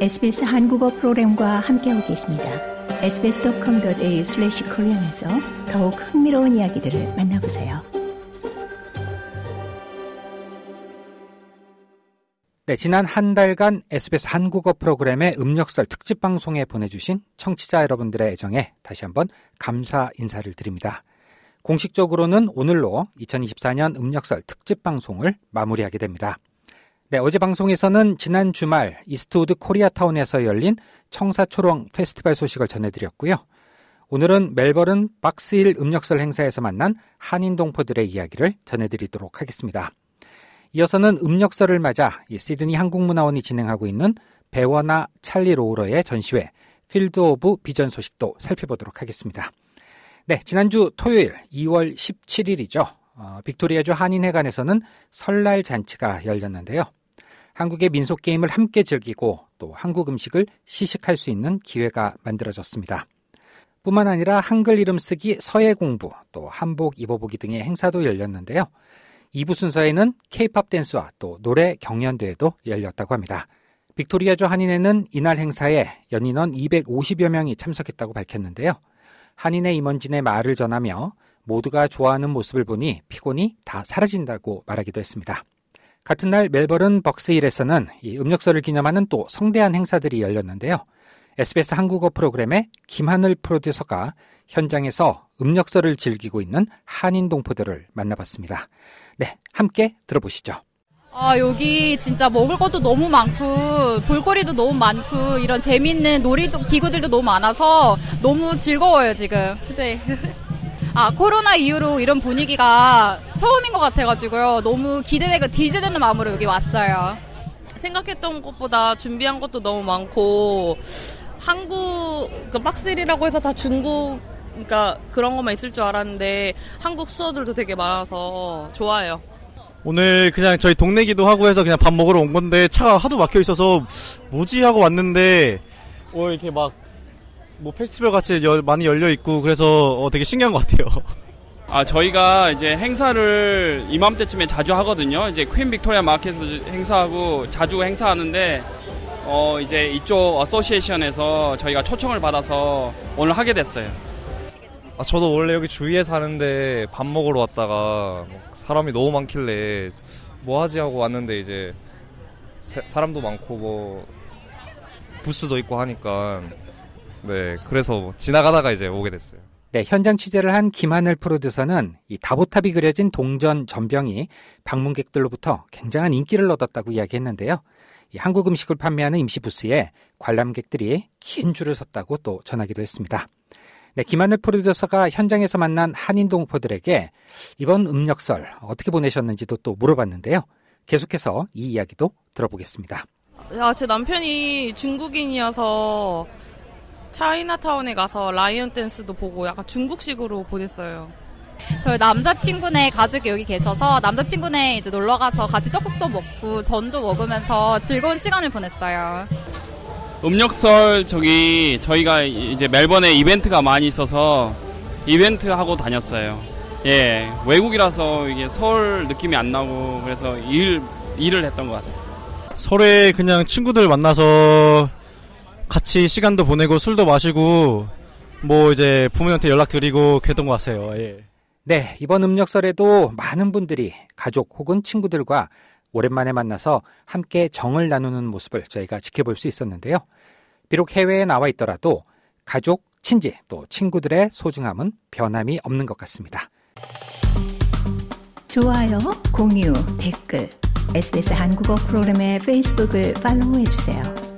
SBS 한국어 프로그램과 함께하고 계십니다. sbs.com.au/korean에서 더욱 흥미로운 이야기들을 만나보세요. 네, 지난 한 달간 SBS 한국어 프로그램의 음력설 특집 방송에 보내주신 청취자 여러분들의 애정에 다시 한번 감사 인사를 드립니다. 공식적으로는 오늘로 2024년 음력설 특집 방송을 마무리하게 됩니다. 네, 어제 방송에서는 지난 주말 이스트우드 코리아타운에서 열린 청사초롱 페스티벌 소식을 전해드렸고요. 오늘은 멜버른 박스힐 음력설 행사에서 만난 한인 동포들의 이야기를 전해드리도록 하겠습니다. 이어서는 음력설을 맞아 시드니 한국문화원이 진행하고 있는 배워나 찰리 로우러의 전시회 Field of Vision 소식도 살펴보도록 하겠습니다. 네, 지난주 토요일 2월 17일이죠. 어, 빅토리아주 한인회관에서는 설날 잔치가 열렸는데요. 한국의 민속 게임을 함께 즐기고 또 한국 음식을 시식할 수 있는 기회가 만들어졌습니다. 뿐만 아니라 한글 이름 쓰기 서예 공부 또 한복 입어보기 등의 행사도 열렸는데요. 2부 순서에는 케이팝 댄스와 또 노래 경연대회도 열렸다고 합니다. 빅토리아주 한인회는 이날 행사에 연인원 250여 명이 참석했다고 밝혔는데요. 한인회 임원진의 말을 전하며 모두가 좋아하는 모습을 보니 피곤이 다 사라진다고 말하기도 했습니다. 같은 날 멜버른 벅스힐에서는 이 음력설을 기념하는 또 성대한 행사들이 열렸는데요. SBS 한국어 프로그램의 김하늘 프로듀서가 현장에서 음력설을 즐기고 있는 한인 동포들을 만나봤습니다. 네, 함께 들어보시죠. 아, 여기 진짜 먹을 것도 너무 많고, 볼거리도 너무 많고, 이런 재밌는 놀이도, 기구들도 너무 많아서 너무 즐거워요, 지금. 네. 아, 코로나 이후로 이런 분위기가 처음인 것 같아가지고요. 너무 기대되고 기대되는 마음으로 여기 왔어요. 생각했던 것보다 준비한 것도 너무 많고, 한국, 그 박스일이라고 해서 다 중국, 그러니까 그런 것만 있을 줄 알았는데, 한국 수어들도 되게 많아서 좋아요. 오늘 그냥 저희 동네기도 하고 해서 그냥 밥 먹으러 온 건데 차가 하도 막혀 있어서 뭐지 하고 왔는데 어 이렇게 막 뭐 페스티벌 같이 열, 많이 열려 있고 그래서 어, 되게 신기한 것 같아요. 아 저희가 이제 행사를 이맘때쯤에 자주 하거든요. 이제 퀸 빅토리아 마켓에서 행사하고 자주 행사하는데 어 이제 이쪽 어소시에이션에서 저희가 초청을 받아서 오늘 하게 됐어요. 아 저도 원래 여기 주위에 사는데 밥 먹으러 왔다가 뭐 사람이 너무 많길래 뭐 하지 하고 왔는데 이제 사람도 많고 뭐 부스도 있고 하니까 네, 그래서 뭐 지나가다가 이제 오게 됐어요. 네, 현장 취재를 한 김하늘 프로듀서는 이 다보탑이 그려진 동전 전병이 방문객들로부터 굉장한 인기를 얻었다고 이야기했는데요. 이 한국 음식을 판매하는 임시 부스에 관람객들이 긴 줄을 섰다고 또 전하기도 했습니다. 네, 김하늘 프로듀서가 현장에서 만난 한인 동포들에게 이번 음력설 어떻게 보내셨는지도 또 물어봤는데요. 계속해서 이 이야기도 들어보겠습니다. 아, 제 남편이 중국인이어서 차이나타운에 가서 라이언 댄스도 보고 약간 중국식으로 보냈어요. 저희 남자친구네 가족이 여기 계셔서 남자친구네 이제 놀러 가서 같이 떡국도 먹고 전도 먹으면서 즐거운 시간을 보냈어요. 음력설 저기 저희가 이제 멜번에 이벤트가 많이 있어서 이벤트 하고 다녔어요. 예, 외국이라서 이게 서울 느낌이 안 나고 그래서 일 일을 했던 것 같아요. 설에 그냥 친구들 만나서 같이 시간도 보내고 술도 마시고 뭐 이제 부모님한테 연락드리고 그랬던 것 같아요. 예. 네, 이번 음력설에도 많은 분들이 가족 혹은 친구들과 오랜만에 만나서 함께 정을 나누는 모습을 저희가 지켜볼 수 있었는데요. 비록 해외에 나와 있더라도 가족, 친지, 또 친구들의 소중함은 변함이 없는 것 같습니다. 좋아요, 공유, 댓글, SBS 한국어 프로그램의 페이스북을 팔로우해 주세요.